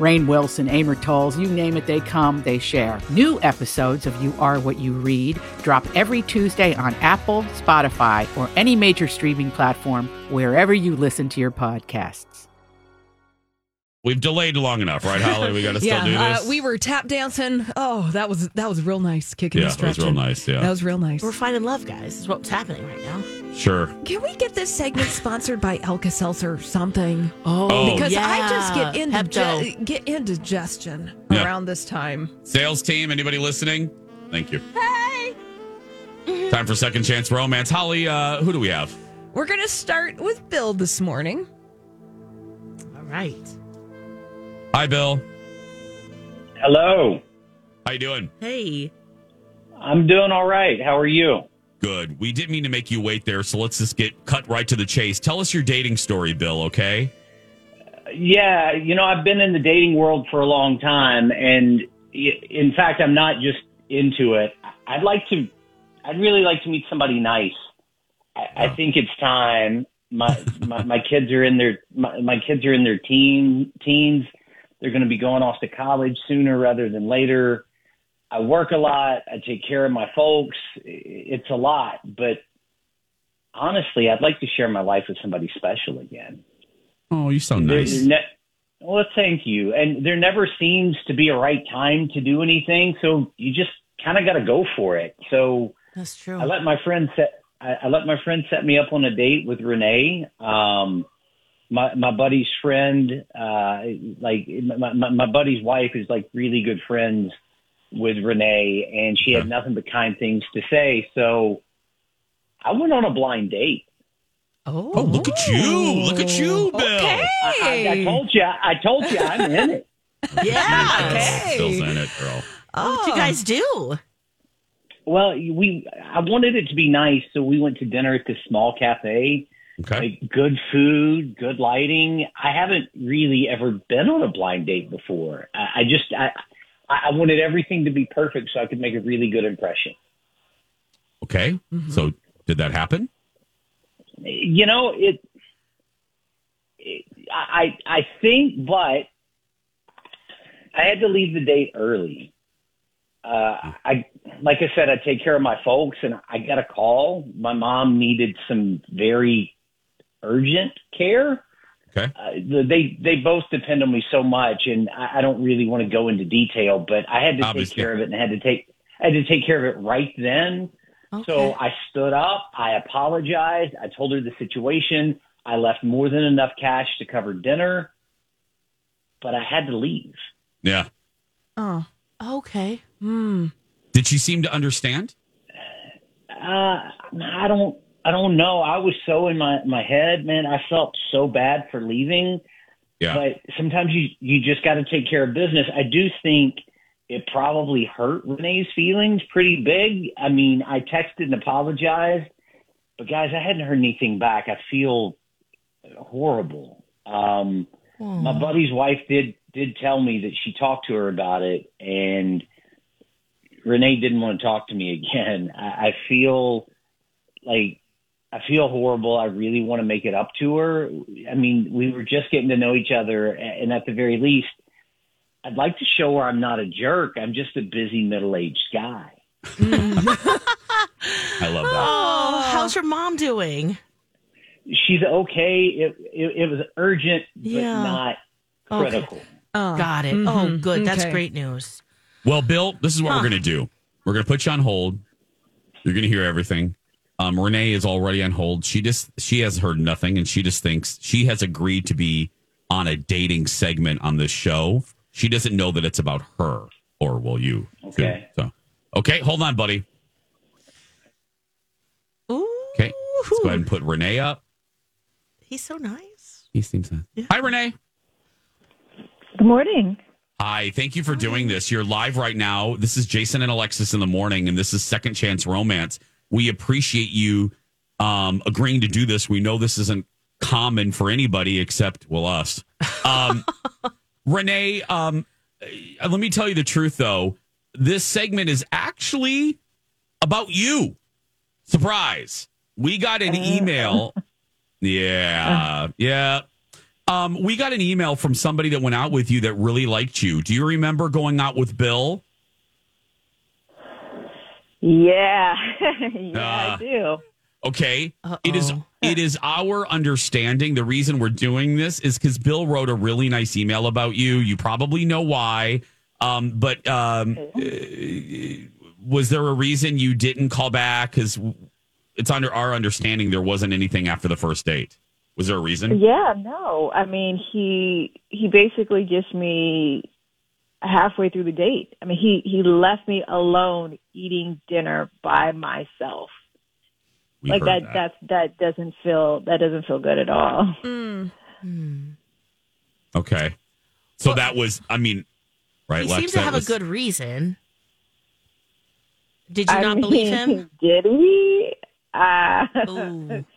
Rainn Wilson, Amor Towles, you name it, they come, they share. New episodes of You Are What You Read drop every Tuesday on Apple, Spotify, or any major streaming platform wherever you listen to your podcasts. We've delayed long enough, right, Holly? We got to still do this. uh, we were tap dancing. Oh, that was that was real nice. Kicking Yeah, and that was real nice, yeah. that was real nice. We're finding love, guys. Is what's happening right now. Sure. Can we get this segment sponsored by Alka-Seltzer or something? Oh. because I just get indige- get indigestion Yeah. around this time. Sales team, anybody listening? Thank you. Hey. Time for second chance romance. Holly, uh, who do we have? We're gonna start with Bill this morning. All right. Hi, Bill. Hello. How you doing? Hey. I'm doing all right. How are you? Good. We didn't mean to make you wait there, so let's just get cut right to the chase. Tell us your dating story, Bill. Okay. Yeah, you know, I've been in the dating world for a long time, and in fact, I'm not just into it. I'd like to, I'd really like to meet somebody nice. I, I think it's time. My, my my kids are in their my, my kids are in their teen teens. They're going to be going off to college sooner rather than later. I work a lot. I take care of my folks. It's a lot, but honestly, I'd like to share my life with somebody special again. Oh, you sound nice. There's Ne- well, thank you. And there never seems to be a right time to do anything, so you just kind of got to go for it. So That's true. I let my friend set. I, I let my friend set me up on a date with Renee. Um, my my buddy's friend, uh, like my, my my buddy's wife is like really good friends with Renee, and she had nothing but kind things to say. So I went on a blind date. Oh, Oh, look at you! Look at you, oh, Bill. Okay. I, I told you. I told you. I'm in it. yeah. Okay. Bill's in it, girl. Oh. What you guys do? Well, we I wanted it to be nice, so we went to dinner at this small cafe. Okay. Like good food, good lighting. I haven't really ever been on a blind date before. I, I just I I wanted everything to be perfect so I could make a really good impression. Okay. So, did that happen? You know it. it I I think, but I had to leave the date early. Uh, I like I said, I take care of my folks, and I got a call. My mom needed some very urgent care. Okay. Uh, they they both depend on me so much, and I, I don't really want to go into detail, but I had to Obviously. take care of it, and had to take I had to take care of it right then. So I stood up, I apologized, I told her the situation. I left more than enough cash to cover dinner, but I had to leave. Yeah. Oh, Okay. hmm. Did she seem to understand? Uh, I don't, I don't know. I was so in my my head, man. I felt so bad for leaving. Yeah. But sometimes you you just got to take care of business. I do think it probably hurt Renee's feelings pretty big. I mean, I texted and apologized, but guys, I hadn't heard anything back. I feel horrible. Um, my buddy's wife did did tell me that she talked to her about it, and Renee didn't want to talk to me again. I, I feel like I feel horrible. I really want to make it up to her. I mean, we were just getting to know each other, and at the very least, I'd like to show her I'm not a jerk. I'm just a busy middle aged guy. I love that. Oh, how's your mom doing? She's okay. It it, it was urgent, but Yeah. not Okay. critical. Oh. Got it. Oh, Mhm. good. That's Okay. great news. Well, Bill, this is what Huh. we're going to do. We're going to put you on hold. You're going to hear everything. Um, Renee is already on hold. She just she has heard nothing, and she just thinks she has agreed to be on a dating segment on this show. She doesn't know that it's about her, or will you? too. Okay. So, okay, hold on, buddy. Ooh. Okay, let's go ahead and put Renee up. He's so nice. He seems nice. Hi, Renee. Good morning. Hi, thank you for doing this. You're live right now. This is Jason and Alexis in the morning, and this is Second Chance Romance. We appreciate you um, agreeing to do this. We know this isn't common for anybody except, well, us. Um, Renee, um, uh, let me tell you the truth, though. This segment is actually about you. Surprise. We got an email. Yeah. Yeah. Um, we got an email from somebody that went out with you that really liked you. Do you remember going out with Bill? Yeah, yeah, Uh, I do. Okay. It is Uh-oh. it is our understanding the reason we're doing this is because Bill wrote a really nice email about you. You probably know why. Um, but um, uh, was there a reason you didn't call back? Because it's under our understanding there wasn't anything after the first date. Was there a reason? Yeah, no. I mean, he he basically just me halfway through the date. I mean, he he left me alone eating dinner by myself. We like heard that, That's that doesn't feel that doesn't feel good at all. Okay. So that was, I mean, right? He Lex, seems to have was- a good reason. Did you I not mean, believe him? Did he? Uh, Ooh.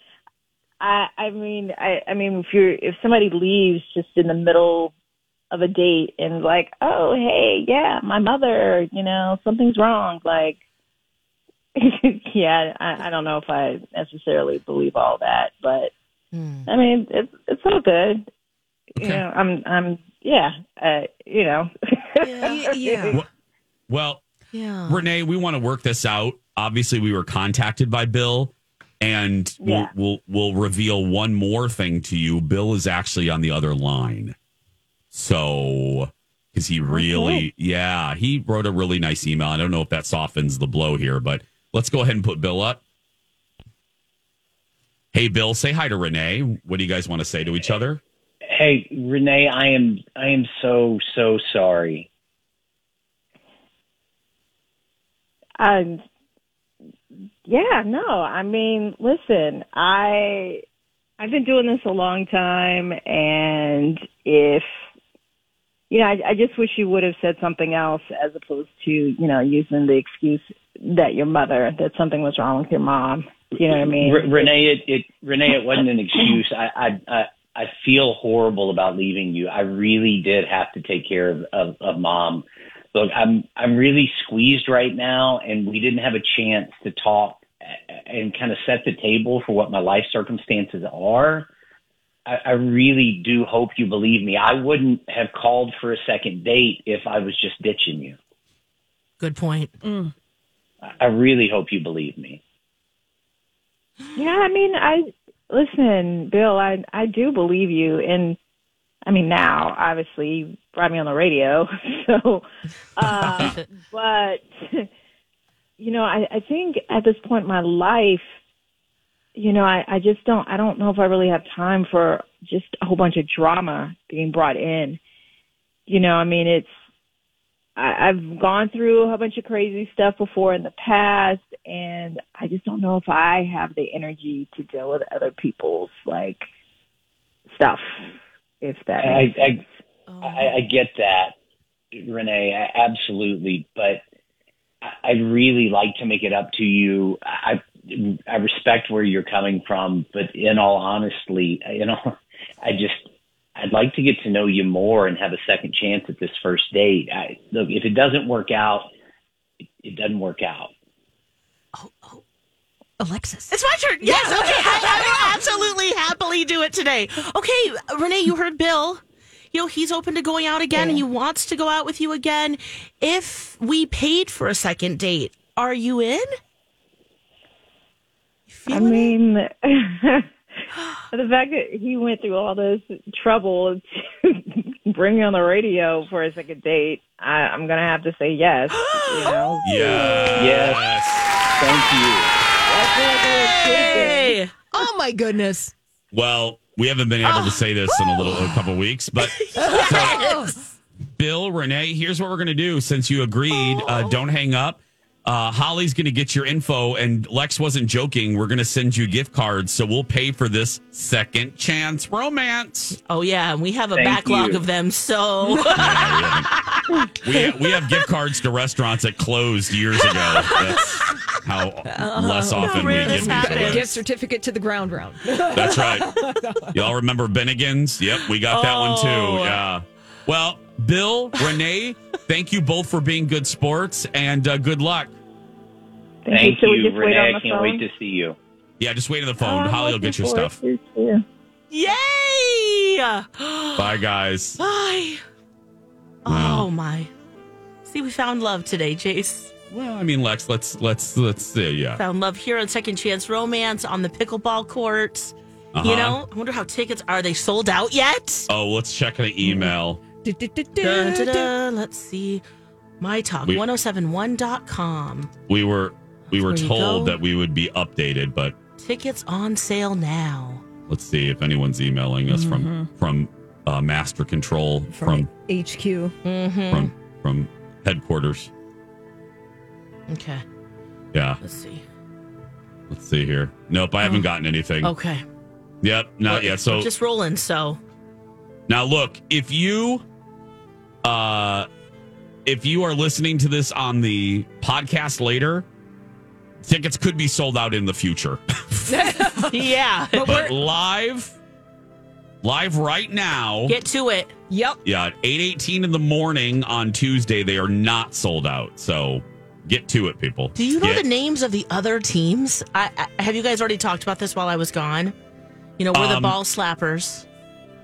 I I mean I I mean if you're if somebody leaves just in the middle of a date and like oh hey yeah my mother you know something's wrong like yeah I I don't know if I necessarily believe all that but Hmm. I mean it's it's all good you know I'm I'm yeah uh, you know Yeah. yeah. Well, Yeah. Renee, we want to work this out. Obviously, we were contacted by Bill, and Yeah. we'll, we'll we'll reveal one more thing to you. Bill is actually on the other line, so because he really, yeah, he wrote a really nice email. I don't know if that softens the blow here, but let's go ahead and put Bill up. Hey, Bill, say hi to Renee. What do you guys want to say to each other? Hey, Renee, I am I am so so sorry. Um, yeah, no. I mean, listen, I I've been doing this a long time, and if you know, I, I just wish you would have said something else as opposed to you know using the excuse that your mother that something was wrong with your mom. You know what I mean? Re- Renee, it, it Renee, it wasn't an excuse. I, I I I feel horrible about leaving you. I really did have to take care of, of, of mom. Look, I'm I'm really squeezed right now, and we didn't have a chance to talk and kind of set the table for what my life circumstances are. I, I really do hope you believe me. I wouldn't have called for a second date if I was just ditching you. Good point. I- I really hope you believe me. Yeah, I mean, I listen, Bill. I I do believe you, and I mean now, obviously, you brought me on the radio, so. Uh, but you know, I I think at this point in my life, you know, I I just don't I don't know if I really have time for just a whole bunch of drama being brought in. You know, I mean, it's I, I've gone through a whole bunch of crazy stuff before in the past, and I just don't know if I have the energy to deal with other people's like stuff. If that I, I, I, I get that, Renee, I- absolutely. But I- I'd really like to make it up to you. I, I respect where you're coming from, but in all honesty, you know, I just, I'd like to get to know you more and have a second chance at this first date. I, look, if it doesn't work out, it, it doesn't work out. Oh, oh Alexis. It's my turn. Yes. Okay. I, I will absolutely happily do it today. Okay, Renee, you heard Bill. You know, he's open to going out again and he wants to go out with you again. If we paid for a second date, are you in? You I mean, the fact that he went through all this trouble to bring me on the radio for a second date, I, I'm gonna have to say yes. You know, Yes. Yes. Thank you. I feel like a little kid again. Hey. Oh my goodness. Well, we haven't been able to say this in a little a couple weeks, but so, Bill, Renee, here's what we're gonna do. Since you agreed, uh, don't hang up. Uh, Holly's gonna get your info, and Lex wasn't joking. We're gonna send you gift cards, so we'll pay for this second chance romance. Oh yeah, and we have a Thank backlog you. of them. So Yeah, we, haven't- we, we have gift cards to restaurants that closed years ago. That's how less often we rare give this each happens. other. Gift certificate to the ground round. That's right. Y'all remember Bennigan's? Yep, we got that one too. Yeah. Well, Bill, Renee, thank you both for being good sports and uh, good luck. Thank, Thank So you, just wait Renee. on I can't phone? wait to see you. Yeah, just wait on the Oh, phone. I'm Holly will get your stuff. to yay! Bye, guys. Bye. Wow. Oh my! See, we found love today, Jace. Well, I mean, Lex, let's let's let's see. Yeah. Found love here on Second Chance Romance on the pickleball courts. Uh-huh. You know, I wonder how tickets are. They sold out yet? Oh, let's check the email. Let's see. My talk We- 1071.com. We were we were There you told go. that we would be updated, but Tickets on sale now. let's see if anyone's emailing us from from uh, Master Control from HQ. from from headquarters. Okay, Yeah. let's see. Let's see here. Nope, I haven't gotten anything. Okay. Yep, not yet. So We're just rolling, so. now look, if you uh if you are listening to this on the podcast later, tickets could be sold out in the future. Yeah. but live live right now, Get to it. Yep. yeah, at 8:18 in the morning on Tuesday they are not sold out. So get to it people. Do you know Get- the names of the other teams? I, I, have you guys already talked about this while I was gone? You know, we're the Um, ball slappers.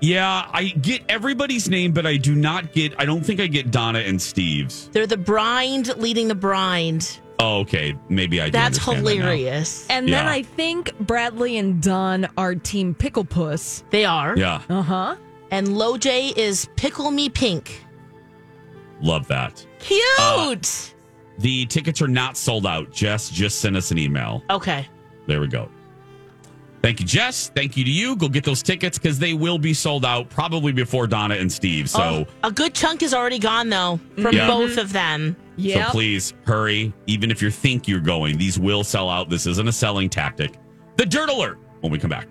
Yeah, I get everybody's name but I do not get I don't think I get Donna and Steve's. They're the brined leading the brined. Oh, okay. Maybe I do That's understand that now. hilarious. And then I think Bradley and Don are Team Pickle Puss. They are. Yeah, Uh huh. And Loj is Pickle Me Pink. love that. Cute. The tickets are not sold out. Jess just sent us an email. okay. There we go. Thank you, Jess. Thank you to you. Go get those tickets because they will be sold out probably before Donna and Steve. So, Oh, a good chunk is already gone though from Yeah. both of them. Yeah. so please hurry. Even if you think you're going, these will sell out. This isn't a selling tactic. The Dirt Alert when we come back.